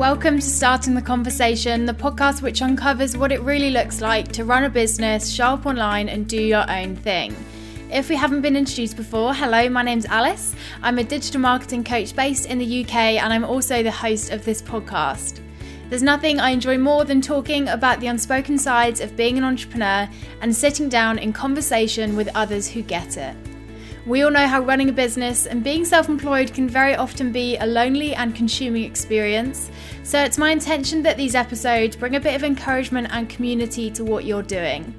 Welcome to Starting the Conversation, the podcast which uncovers what it really looks like to run a business, show up online, and do your own thing. If we haven't been introduced before, hello, my name's Alice. I'm a digital marketing coach based in the UK, and I'm also the host of this podcast. There's nothing I enjoy more than talking about the unspoken sides of being an entrepreneur and sitting down in conversation with others who get it. We all know how running a business and being self employed can very often be a lonely and consuming experience, so it's my intention that these episodes bring a bit of encouragement and community to what you're doing.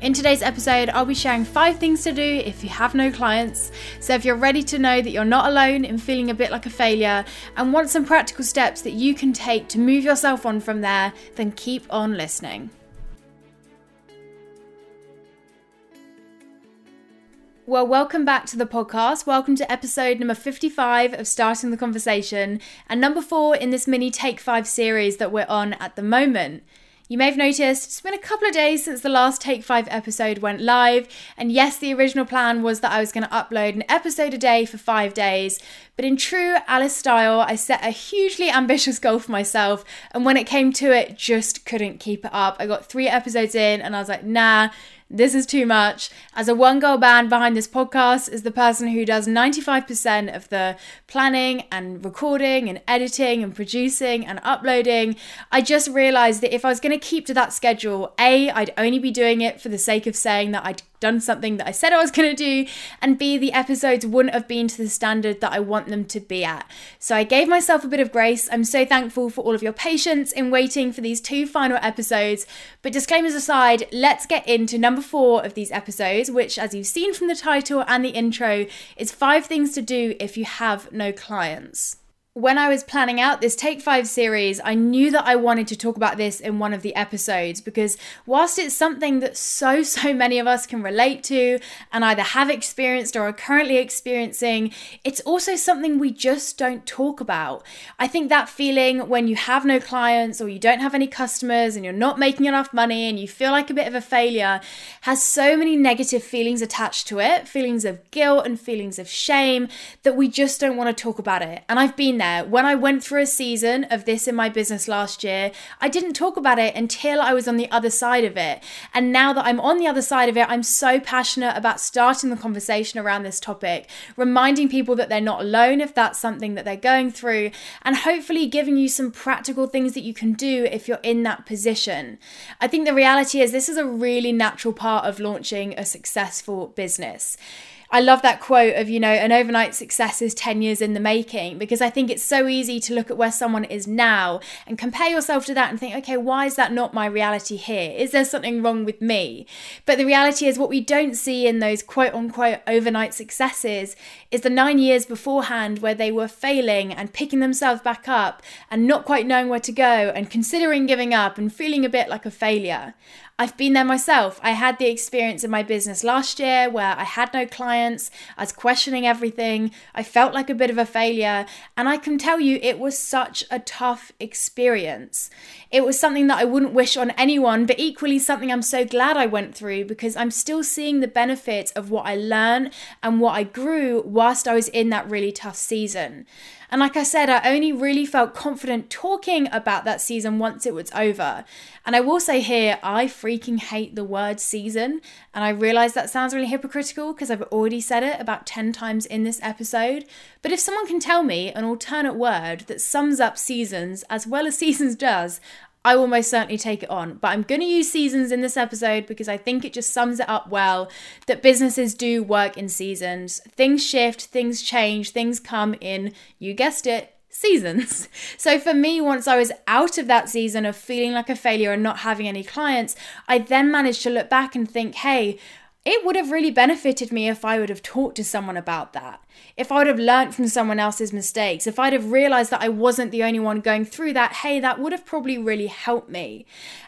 In today's episode, I'll be sharing five things to do if you have no clients. So, if you're ready to know that you're not alone in feeling a bit like a failure and want some practical steps that you can take to move yourself on from there, then keep on listening. Well, welcome back to the podcast. Welcome to episode number 55 of Starting the Conversation and number four in this mini Take Five series that we're on at the moment. You may have noticed it's been a couple of days since the last Take 5 episode went live, and yes, the original plan was that I was going to upload an episode a day for five days, but in true Alice style, I set a hugely ambitious goal for myself, and when it came to it, just couldn't keep it up. I got three episodes in, and I was like, nah, this is too much. As a one girl band behind this podcast is the person who does 95% of the planning and recording and editing and producing and uploading. I just realized that if I was going to keep to that schedule, A, I'd only be doing it for the sake of saying that I'd done something that I said I was going to do, and B, the episodes wouldn't have been to the standard that I want them to be at. So I gave myself a bit of grace. I'm so thankful for all of your patience in waiting for these two final episodes. But disclaimers aside, let's get into number four of these episodes, which, as you've seen from the title and the intro, is five things to do if you have no clients when I was planning out this Take Five series, I knew that I wanted to talk about this in one of the episodes because, whilst it's something that so, so many of us can relate to and either have experienced or are currently experiencing, it's also something we just don't talk about. I think that feeling when you have no clients or you don't have any customers and you're not making enough money and you feel like a bit of a failure has so many negative feelings attached to it feelings of guilt and feelings of shame that we just don't want to talk about it. And I've been there there. When I went through a season of this in my business last year, I didn't talk about it until I was on the other side of it. And now that I'm on the other side of it, I'm so passionate about starting the conversation around this topic, reminding people that they're not alone if that's something that they're going through, and hopefully giving you some practical things that you can do if you're in that position. I think the reality is this is a really natural part of launching a successful business. I love that quote of, you know, an overnight success is 10 years in the making because I think it's so easy to look at where someone is now and compare yourself to that and think, okay, why is that not my reality here? Is there something wrong with me? But the reality is, what we don't see in those quote unquote overnight successes is the nine years beforehand where they were failing and picking themselves back up and not quite knowing where to go and considering giving up and feeling a bit like a failure. I've been there myself. I had the experience in my business last year where I had no clients, I was questioning everything, I felt like a bit of a failure, and I can tell you it was such a tough experience. It was something that I wouldn't wish on anyone, but equally something I'm so glad I went through because I'm still seeing the benefits of what I learned and what I grew whilst I was in that really tough season. And like I said, I only really felt confident talking about that season once it was over. And I will say here, I freaking hate the word season. And I realize that sounds really hypocritical because I've already said it about 10 times in this episode. But if someone can tell me an alternate word that sums up seasons as well as seasons does, I will most certainly take it on. But I'm going to use seasons in this episode because I think it just sums it up well that businesses do work in seasons. Things shift, things change, things come in, you guessed it, seasons. So for me, once I was out of that season of feeling like a failure and not having any clients, I then managed to look back and think, hey, it would have really benefited me if I would have talked to someone about that. If I would have learned from someone else's mistakes, if I'd have realized that I wasn't the only one going through that, hey, that would have probably really helped me.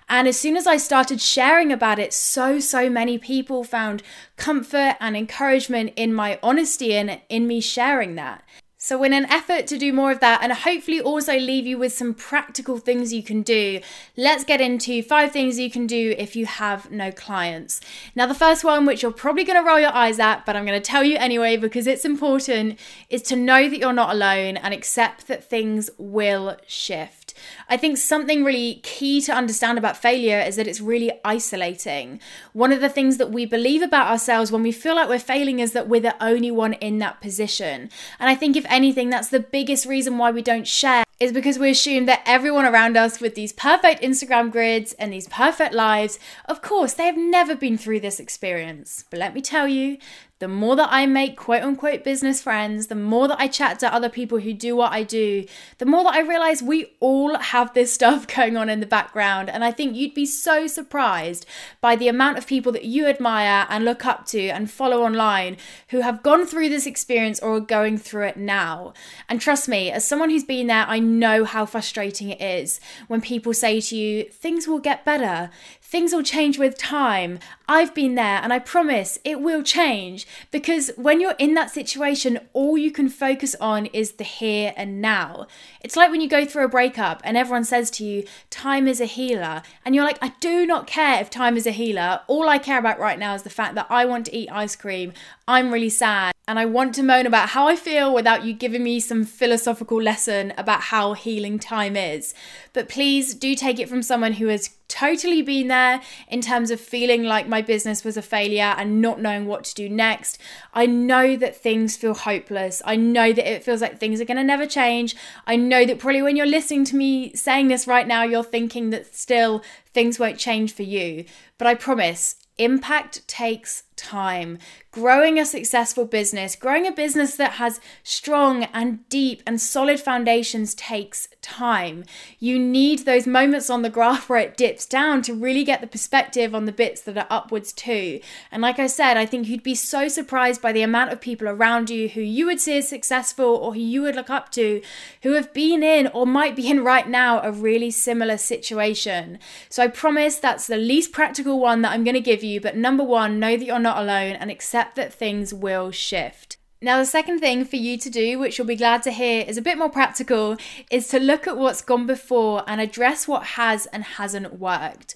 And as soon as I started sharing about it, so, so many people found comfort and encouragement in my honesty and in me sharing that. So, in an effort to do more of that and hopefully also leave you with some practical things you can do, let's get into five things you can do if you have no clients. Now, the first one, which you're probably going to roll your eyes at, but I'm going to tell you anyway because it's important, is to know that you're not alone and accept that things will shift. I think something really key to understand about failure is that it's really isolating. One of the things that we believe about ourselves when we feel like we're failing is that we're the only one in that position. And I think, if anything, that's the biggest reason why we don't share is because we assume that everyone around us with these perfect Instagram grids and these perfect lives, of course, they have never been through this experience. But let me tell you, the more that I make quote unquote business friends, the more that I chat to other people who do what I do, the more that I realize we all have this stuff going on in the background. And I think you'd be so surprised by the amount of people that you admire and look up to and follow online who have gone through this experience or are going through it now. And trust me, as someone who's been there, I know how frustrating it is when people say to you, things will get better, things will change with time. I've been there and I promise it will change because when you're in that situation, all you can focus on is the here and now. It's like when you go through a breakup and everyone says to you, time is a healer. And you're like, I do not care if time is a healer. All I care about right now is the fact that I want to eat ice cream. I'm really sad and I want to moan about how I feel without you giving me some philosophical lesson about how healing time is. But please do take it from someone who has totally been there in terms of feeling like my business was a failure and not knowing what to do next. I know that things feel hopeless. I know that it feels like things are going to never change. I know that probably when you're listening to me saying this right now, you're thinking that still things won't change for you. But I promise, impact takes time. Growing a successful business, growing a business that has strong and deep and solid foundations takes time. You need those moments on the graph where it dips down to really get the perspective on the bits that are upwards too. And like I said, I think you'd be so surprised by the amount of people around you who you would see as successful or who you would look up to who have been in or might be in right now a really similar situation. So I promise that's the least practical one that I'm going to give you. But number one, know that you're not alone and accept that things will shift. Now, the second thing for you to do, which you'll be glad to hear is a bit more practical, is to look at what's gone before and address what has and hasn't worked.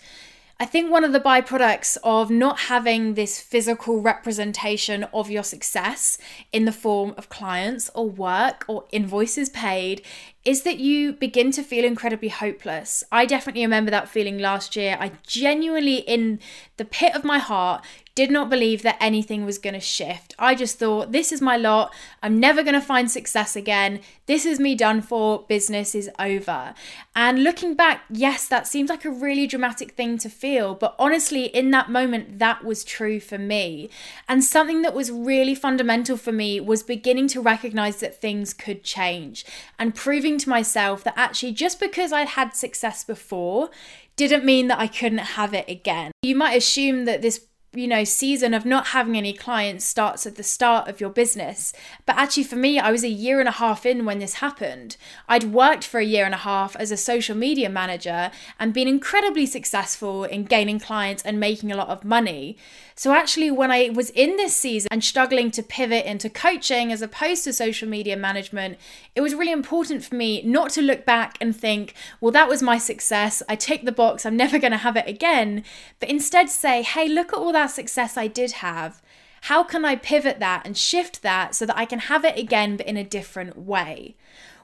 I think one of the byproducts of not having this physical representation of your success in the form of clients or work or invoices paid is that you begin to feel incredibly hopeless. I definitely remember that feeling last year. I genuinely, in the pit of my heart, did not believe that anything was going to shift. I just thought, this is my lot. I'm never going to find success again. This is me done for. Business is over. And looking back, yes, that seems like a really dramatic thing to feel. But honestly, in that moment, that was true for me. And something that was really fundamental for me was beginning to recognize that things could change and proving proving to myself that actually just because I'd had success before didn't mean that I couldn't have it again. You might assume that this you know season of not having any clients starts at the start of your business. But actually for me I was a year and a half in when this happened. I'd worked for a year and a half as a social media manager and been incredibly successful in gaining clients and making a lot of money so actually when I was in this season and struggling to pivot into coaching as opposed to social media management it was really important for me not to look back and think well that was my success. I ticked the box. I'm never going to have it again. But instead say hey look at all that success I did have, how can I pivot that and shift that so that I can have it again, but in a different way?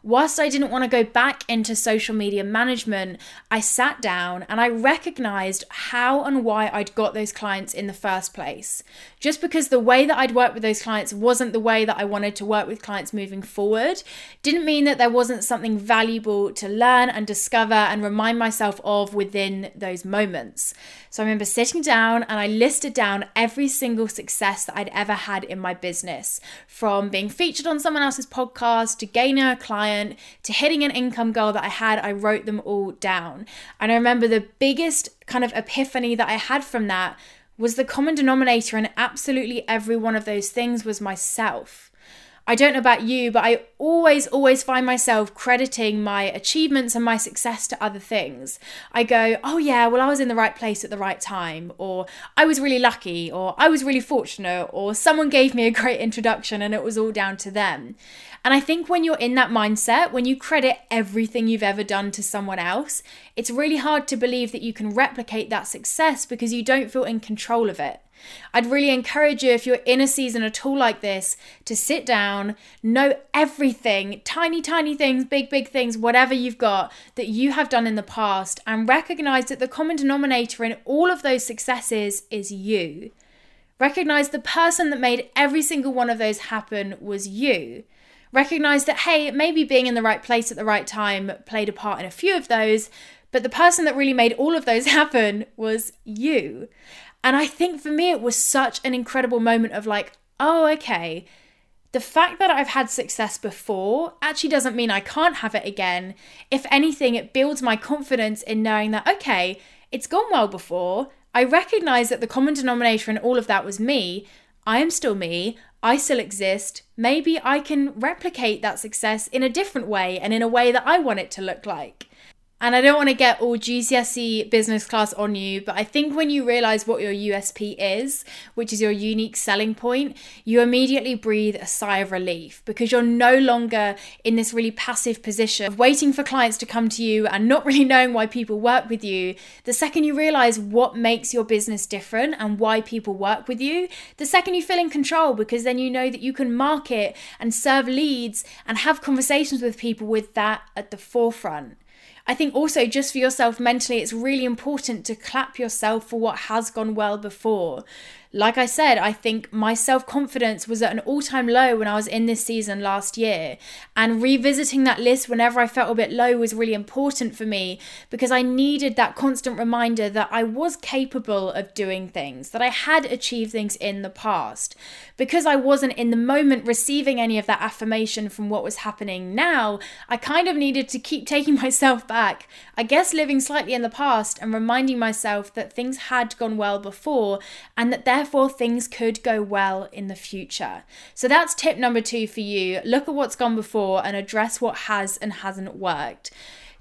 Whilst I didn't want to go back into social media management, I sat down and I recognized how and why I'd got those clients in the first place. Just because the way that I'd worked with those clients wasn't the way that I wanted to work with clients moving forward, didn't mean that there wasn't something valuable to learn and discover and remind myself of within those moments. So I remember sitting down and I listed down every single success that I'd ever had in my business from being featured on someone else's podcast to gaining a client to hitting an income goal that I had, I wrote them all down. And I remember the biggest kind of epiphany that I had from that was the common denominator in absolutely every one of those things was myself. I don't know about you, but I always, always find myself crediting my achievements and my success to other things. I go, oh yeah, well, I was in the right place at the right time, or I was really lucky, or I was really fortunate, or someone gave me a great introduction and it was all down to them. And I think when you're in that mindset, when you credit everything you've ever done to someone else, it's really hard to believe that you can replicate that success because you don't feel in control of it. I'd really encourage you, if you're in a season at all like this, to sit down, know everything tiny, tiny things, big, big things, whatever you've got that you have done in the past, and recognize that the common denominator in all of those successes is you. Recognize the person that made every single one of those happen was you. Recognize that, hey, maybe being in the right place at the right time played a part in a few of those, but the person that really made all of those happen was you. And I think for me, it was such an incredible moment of like, oh, okay, the fact that I've had success before actually doesn't mean I can't have it again. If anything, it builds my confidence in knowing that, okay, it's gone well before. I recognize that the common denominator in all of that was me. I am still me. I still exist. Maybe I can replicate that success in a different way and in a way that I want it to look like. And I don't want to get all GCSE business class on you, but I think when you realize what your USP is, which is your unique selling point, you immediately breathe a sigh of relief because you're no longer in this really passive position of waiting for clients to come to you and not really knowing why people work with you. The second you realize what makes your business different and why people work with you, the second you feel in control because then you know that you can market and serve leads and have conversations with people with that at the forefront. I think also just for yourself mentally, it's really important to clap yourself for what has gone well before. Like I said, I think my self confidence was at an all time low when I was in this season last year. And revisiting that list whenever I felt a bit low was really important for me because I needed that constant reminder that I was capable of doing things, that I had achieved things in the past. Because I wasn't in the moment receiving any of that affirmation from what was happening now, I kind of needed to keep taking myself back. I guess living slightly in the past and reminding myself that things had gone well before and that therefore therefore things could go well in the future. So that's tip number two for you. Look at what's gone before and address what has and hasn't worked.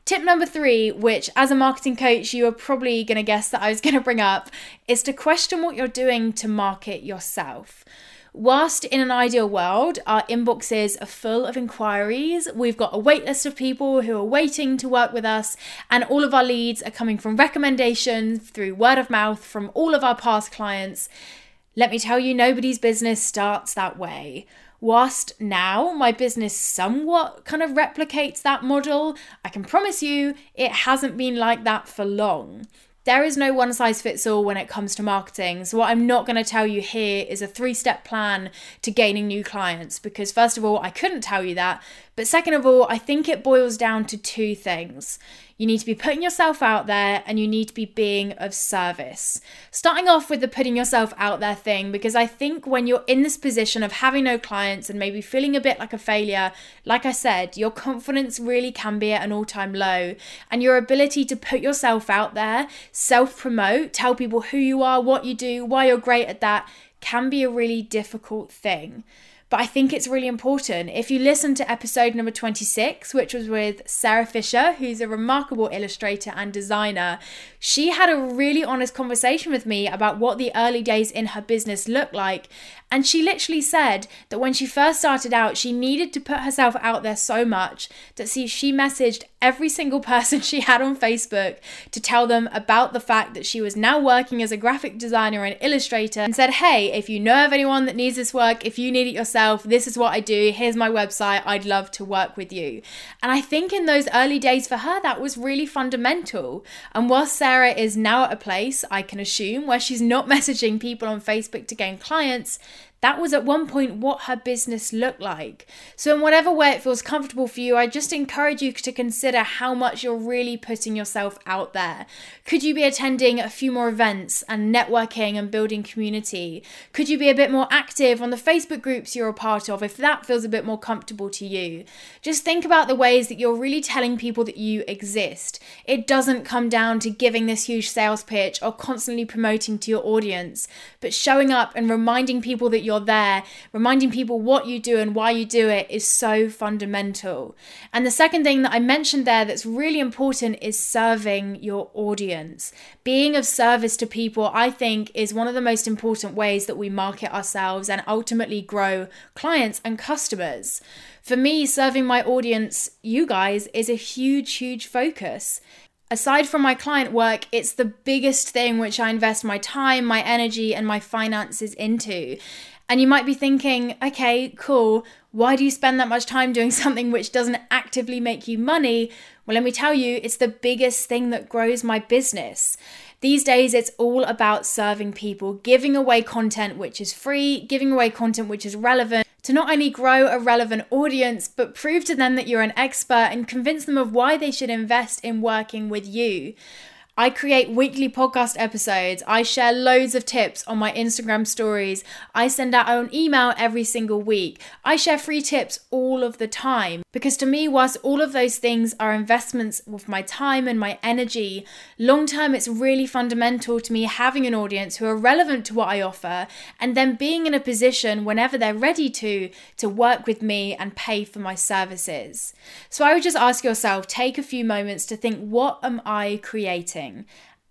Tip number three, which as a marketing coach, you are probably going to guess that I was going to bring up, is to question what you're doing to market yourself. Whilst in an ideal world, our inboxes are full of inquiries, we've got a wait list of people who are waiting to work with us, and all of our leads are coming from recommendations through word of mouth from all of our past clients. Let me tell you, nobody's business starts that way. Whilst now my business somewhat kind of replicates that model, I can promise you it hasn't been like that for long. There is no one size fits all when it comes to marketing. So, what I'm not going to tell you here is a three step plan to gaining new clients because, first of all, I couldn't tell you that. But, second of all, I think it boils down to two things. You need to be putting yourself out there and you need to be being of service. Starting off with the putting yourself out there thing, because I think when you're in this position of having no clients and maybe feeling a bit like a failure, like I said, your confidence really can be at an all time low. And your ability to put yourself out there, self promote, tell people who you are, what you do, why you're great at that, can be a really difficult thing but I think it's really important. If you listen to episode number 26, which was with Sarah Fisher, who's a remarkable illustrator and designer, she had a really honest conversation with me about what the early days in her business looked like. And she literally said that when she first started out, she needed to put herself out there so much that see, she messaged every single person she had on Facebook to tell them about the fact that she was now working as a graphic designer and illustrator and said, Hey, if you know of anyone that needs this work, if you need it yourself, this is what I do. Here's my website. I'd love to work with you. And I think in those early days for her, that was really fundamental. And whilst Sarah is now at a place, I can assume, where she's not messaging people on Facebook to gain clients, that was at one point what her business looked like. So, in whatever way it feels comfortable for you, I just encourage you to consider how much you're really putting yourself out there. Could you be attending a few more events and networking and building community? Could you be a bit more active on the Facebook groups you're a part of if that feels a bit more comfortable to you? Just think about the ways that you're really telling people that you exist. It doesn't come down to giving this huge sales pitch or constantly promoting to your audience, but showing up and reminding people that you're you're there, reminding people what you do and why you do it is so fundamental. And the second thing that I mentioned there that's really important is serving your audience. Being of service to people, I think, is one of the most important ways that we market ourselves and ultimately grow clients and customers. For me, serving my audience, you guys, is a huge, huge focus. aside from my client work, it's the biggest thing which I invest my time, my energy, and my finances into. And you might be thinking, okay, cool. Why do you spend that much time doing something which doesn't actively make you money? Well, let me tell you, it's the biggest thing that grows my business. These days, it's all about serving people, giving away content which is free, giving away content which is relevant to not only grow a relevant audience, but prove to them that you're an expert and convince them of why they should invest in working with you. I create weekly podcast episodes. I share loads of tips on my Instagram stories. I send out an email every single week. I share free tips all of the time. Because to me, whilst all of those things are investments with my time and my energy, long term, it's really fundamental to me having an audience who are relevant to what I offer and then being in a position whenever they're ready to, to work with me and pay for my services. So I would just ask yourself take a few moments to think what am I creating?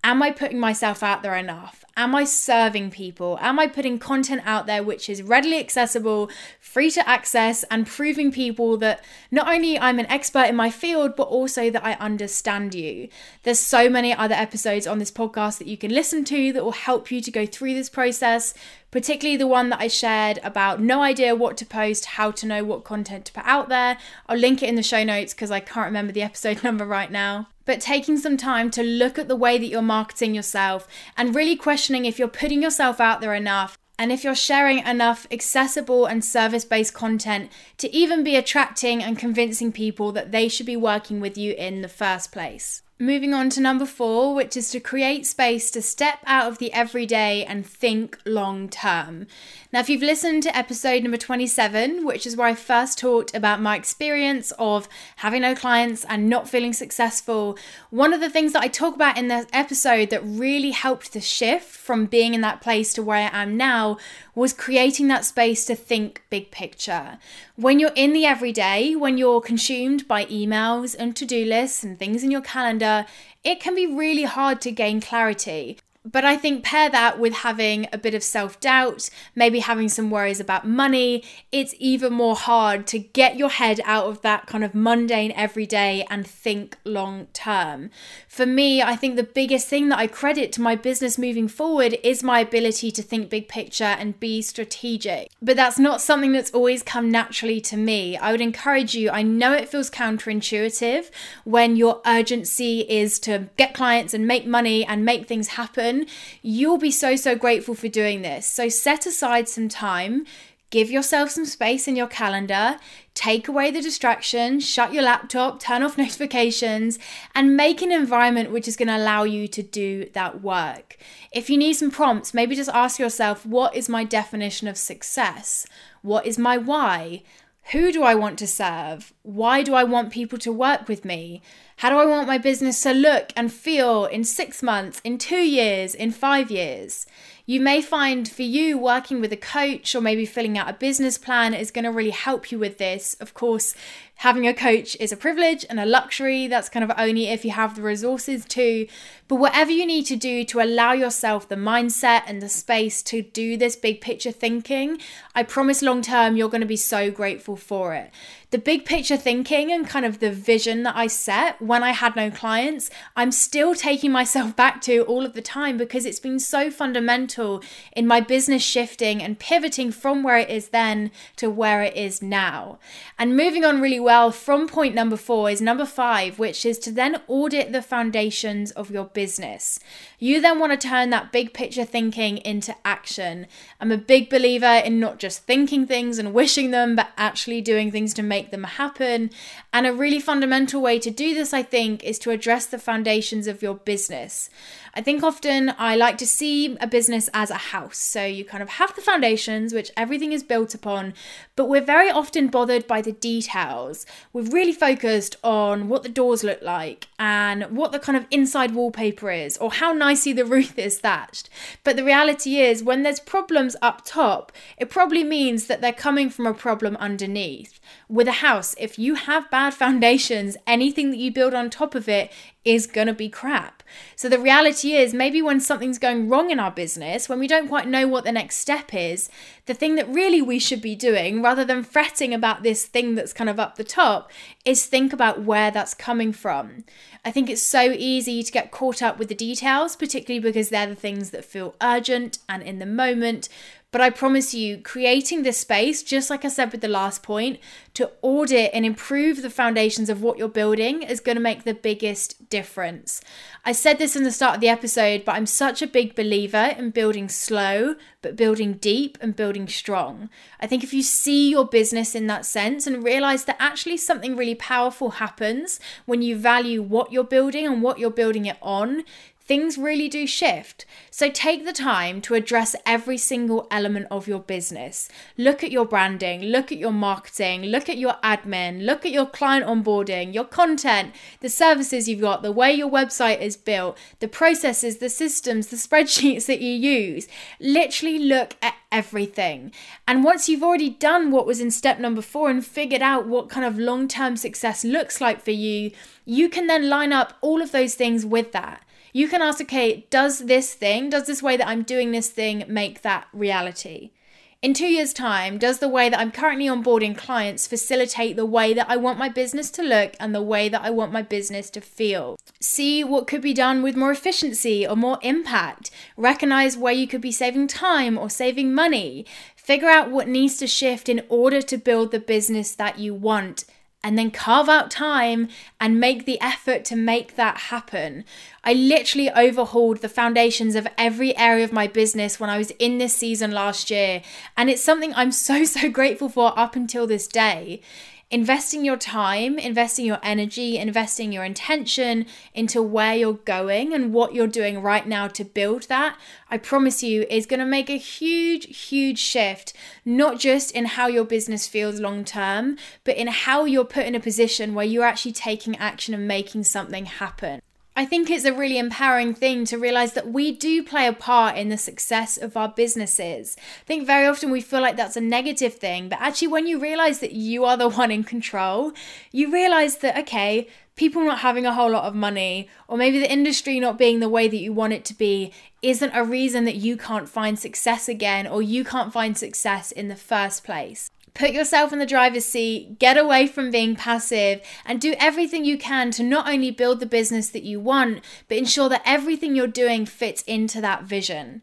Am I putting myself out there enough? Am I serving people? Am I putting content out there which is readily accessible, free to access, and proving people that not only I'm an expert in my field, but also that I understand you? There's so many other episodes on this podcast that you can listen to that will help you to go through this process, particularly the one that I shared about no idea what to post, how to know what content to put out there. I'll link it in the show notes because I can't remember the episode number right now but taking some time to look at the way that you're marketing yourself and really questioning if you're putting yourself out there enough and if you're sharing enough accessible and service based content to even be attracting and convincing people that they should be working with you in the first place. Moving on to number four, which is to create space to step out of the everyday and think long term. Now, if you've listened to episode number 27, which is where I first talked about my experience of having no clients and not feeling successful, one of the things that I talk about in that episode that really helped the shift from being in that place to where I am now was creating that space to think big picture. When you're in the everyday, when you're consumed by emails and to do lists and things in your calendar, Uh, it can be really hard to gain clarity. But I think pair that with having a bit of self doubt, maybe having some worries about money, it's even more hard to get your head out of that kind of mundane everyday and think long term. For me, I think the biggest thing that I credit to my business moving forward is my ability to think big picture and be strategic. But that's not something that's always come naturally to me. I would encourage you, I know it feels counterintuitive when your urgency is to get clients and make money and make things happen happen, you'll be so, so grateful for doing this. So set aside some time. Give yourself some space in your calendar, take away the distractions, shut your laptop, turn off notifications, and make an environment which is going to allow you to do that work. If you need some prompts, maybe just ask yourself what is my definition of success? What is my why? Who do I want to serve? Why do I want people to work with me? How do I want my business to look and feel in six months, in two years, in five years? You may find for you working with a coach or maybe filling out a business plan is going to really help you with this. Of course, having a coach is a privilege and a luxury. That's kind of only if you have the resources to. But whatever you need to do to allow yourself the mindset and the space to do this big picture thinking, I promise long term you're going to be so grateful for it the big picture thinking and kind of the vision that I set when I had no clients, I'm still taking myself back to all of the time because it's been so fundamental in my business shifting and pivoting from where it is then to where it is now. And moving on really well from point number four is number five, which is to then audit the foundations of your business. You then want to turn that big picture thinking into action. I'm a big believer in not just thinking things and wishing them, but actually doing things to make them happen. And a really fundamental way to do this, I think, is to address the foundations of your business. I think often I like to see a business as a house. So you kind of have the foundations, which everything is built upon, but we're very often bothered by the details. We're really focused on what the doors look like and what the kind of inside wallpaper is or how nicely the roof is thatched. But the reality is, when there's problems up top, it probably means that they're coming from a problem underneath. With a house. If you have bad foundations, anything that you build on top of it is going to be crap. So the reality is, maybe when something's going wrong in our business, when we don't quite know what the next step is, the thing that really we should be doing, rather than fretting about this thing that's kind of up the top, is think about where that's coming from. I think it's so easy to get caught up with the details, particularly because they're the things that feel urgent and in the moment. But I promise you, creating this space, just like I said with the last point, to audit and improve the foundations of what you're building is going to make the biggest difference. I said this in the start of the episode, but I'm such a big believer in building slow, but building deep and building strong. I think if you see your business in that sense and realize that actually something really powerful happens when you value what you're building and what you're building it on, things really do shift. So take the time to address every single element of your business. Look at your branding, look at your marketing, look at your admin, look at your client onboarding, your content, the services you've got, the way your website is built, the processes, the systems, the spreadsheets that you use. Literally look at everything. And once you've already done what was in step number four and figured out what kind of long term success looks like for you, you can then line up all of those things with that you can ask, okay, does this thing, does this way that I'm doing this thing make that reality? In two years' time, does the way that I'm currently onboarding clients facilitate the way that I want my business to look and the way that I want my business to feel? See what could be done with more efficiency or more impact. Recognize where you could be saving time or saving money. Figure out what needs to shift in order to build the business that you want and then carve out time and make the effort to make that happen. I literally overhauled the foundations of every area of my business when I was in this season last year, and it's something I'm so, so grateful for up until this day investing your time, investing your energy, investing your intention into where you're going and what you're doing right now to build that, I promise you is going to make a huge, huge shift, not just in how your business feels long term, but in how you're put in a position where you're actually taking action and making something happen. I think it's a really empowering thing to realize that we do play a part in the success of our businesses. I think very often we feel like that's a negative thing, but actually, when you realize that you are the one in control, you realize that, okay, people not having a whole lot of money, or maybe the industry not being the way that you want it to be, isn't a reason that you can't find success again or you can't find success in the first place. Put yourself in the driver's seat, get away from being passive, and do everything you can to not only build the business that you want, but ensure that everything you're doing fits into that vision.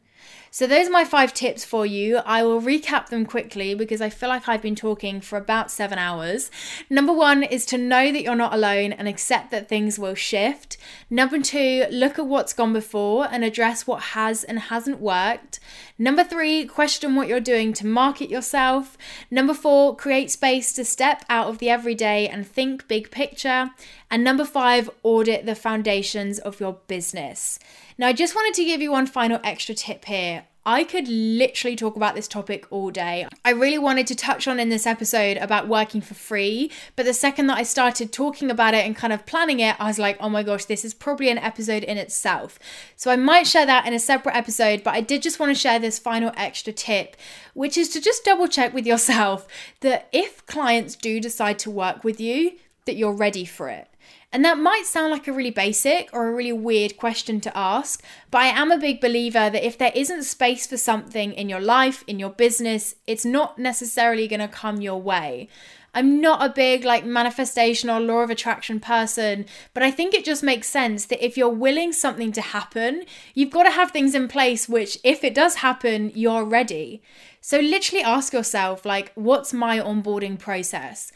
So, those are my five tips for you. I will recap them quickly because I feel like I've been talking for about seven hours. Number one is to know that you're not alone and accept that things will shift. Number two, look at what's gone before and address what has and hasn't worked. Number three, question what you're doing to market yourself. Number four, create space to step out of the everyday and think big picture. And number five, audit the foundations of your business. Now, I just wanted to give you one final extra tip here. I could literally talk about this topic all day. I really wanted to touch on in this episode about working for free, but the second that I started talking about it and kind of planning it, I was like, oh my gosh, this is probably an episode in itself. So I might share that in a separate episode, but I did just want to share this final extra tip, which is to just double check with yourself that if clients do decide to work with you, that you're ready for it. And that might sound like a really basic or a really weird question to ask, but I am a big believer that if there isn't space for something in your life, in your business, it's not necessarily going to come your way. I'm not a big like manifestation or law of attraction person, but I think it just makes sense that if you're willing something to happen, you've got to have things in place which if it does happen, you're ready. So literally ask yourself like what's my onboarding process?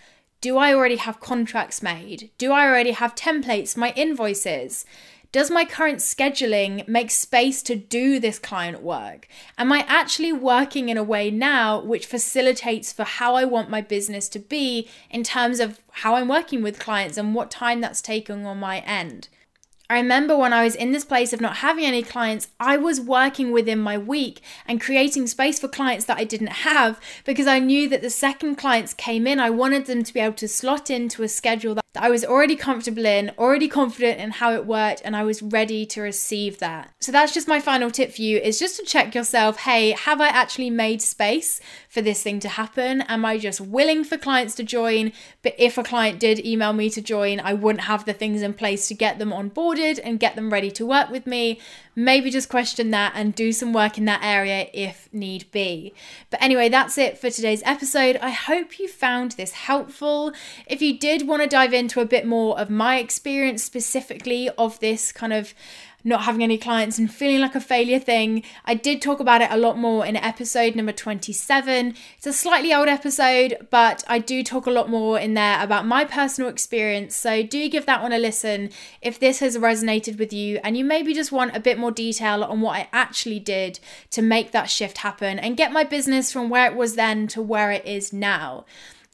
Do I already have contracts made? Do I already have templates, my invoices? Does my current scheduling make space to do this client work? Am I actually working in a way now which facilitates for how I want my business to be in terms of how I'm working with clients and what time that's taking on my end? I remember when I was in this place of not having any clients, I was working within my week and creating space for clients that I didn't have because I knew that the second clients came in, I wanted them to be able to slot into a schedule that I was already comfortable in, already confident in how it worked, and I was ready to receive that. So that's just my final tip for you is just to check yourself, hey, have I actually made space for this thing to happen? Am I just willing for clients to join? But if a client did email me to join, I wouldn't have the things in place to get them on board and get them ready to work with me, maybe just question that and do some work in that area if need be. But anyway, that's it for today's episode. I hope you found this helpful. If you did want to dive into a bit more of my experience specifically of this kind of not having any clients and feeling like a failure thing. I did talk about it a lot more in episode number 27. It's a slightly old episode, but I do talk a lot more in there about my personal experience. So do give that one a listen if this has resonated with you and you maybe just want a bit more detail on what I actually did to make that shift happen and get my business from where it was then to where it is now.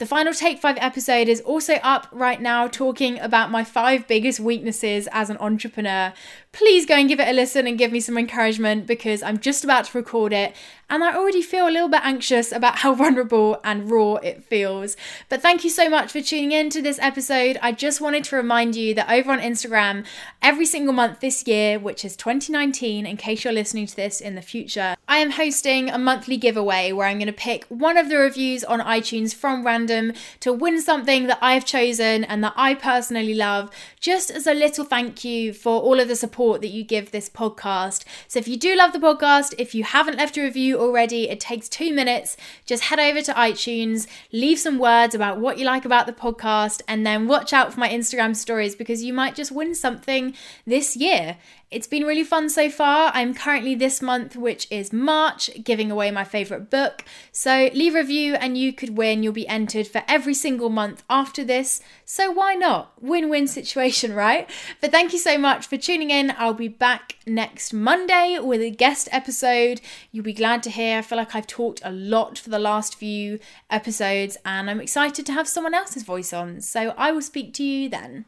The final Take 5 episode is also up right now, talking about my five biggest weaknesses as an entrepreneur. Please go and give it a listen and give me some encouragement because I'm just about to record it and I already feel a little bit anxious about how vulnerable and raw it feels. But thank you so much for tuning in to this episode. I just wanted to remind you that over on Instagram, every single month this year, which is 2019, in case you're listening to this in the future, I am hosting a monthly giveaway where I'm going to pick one of the reviews on iTunes from random to win something that I've chosen and that I personally love, just as a little thank you for all of the support that you give this podcast. So if you do love the podcast, if you haven't left a review already, it takes two minutes. Just head over to iTunes, leave some words about what you like about the podcast, and then watch out for my Instagram stories because you might just win something this year. It's been really fun so far. I'm currently this month, which is March, giving away my favourite book. So leave a review and you could win. You'll be entered for every single month after this. So why not? Win win situation, right? But thank you so much for tuning in. I'll be back next Monday with a guest episode. You'll be glad to hear. I feel like I've talked a lot for the last few episodes and I'm excited to have someone else's voice on. So I will speak to you then.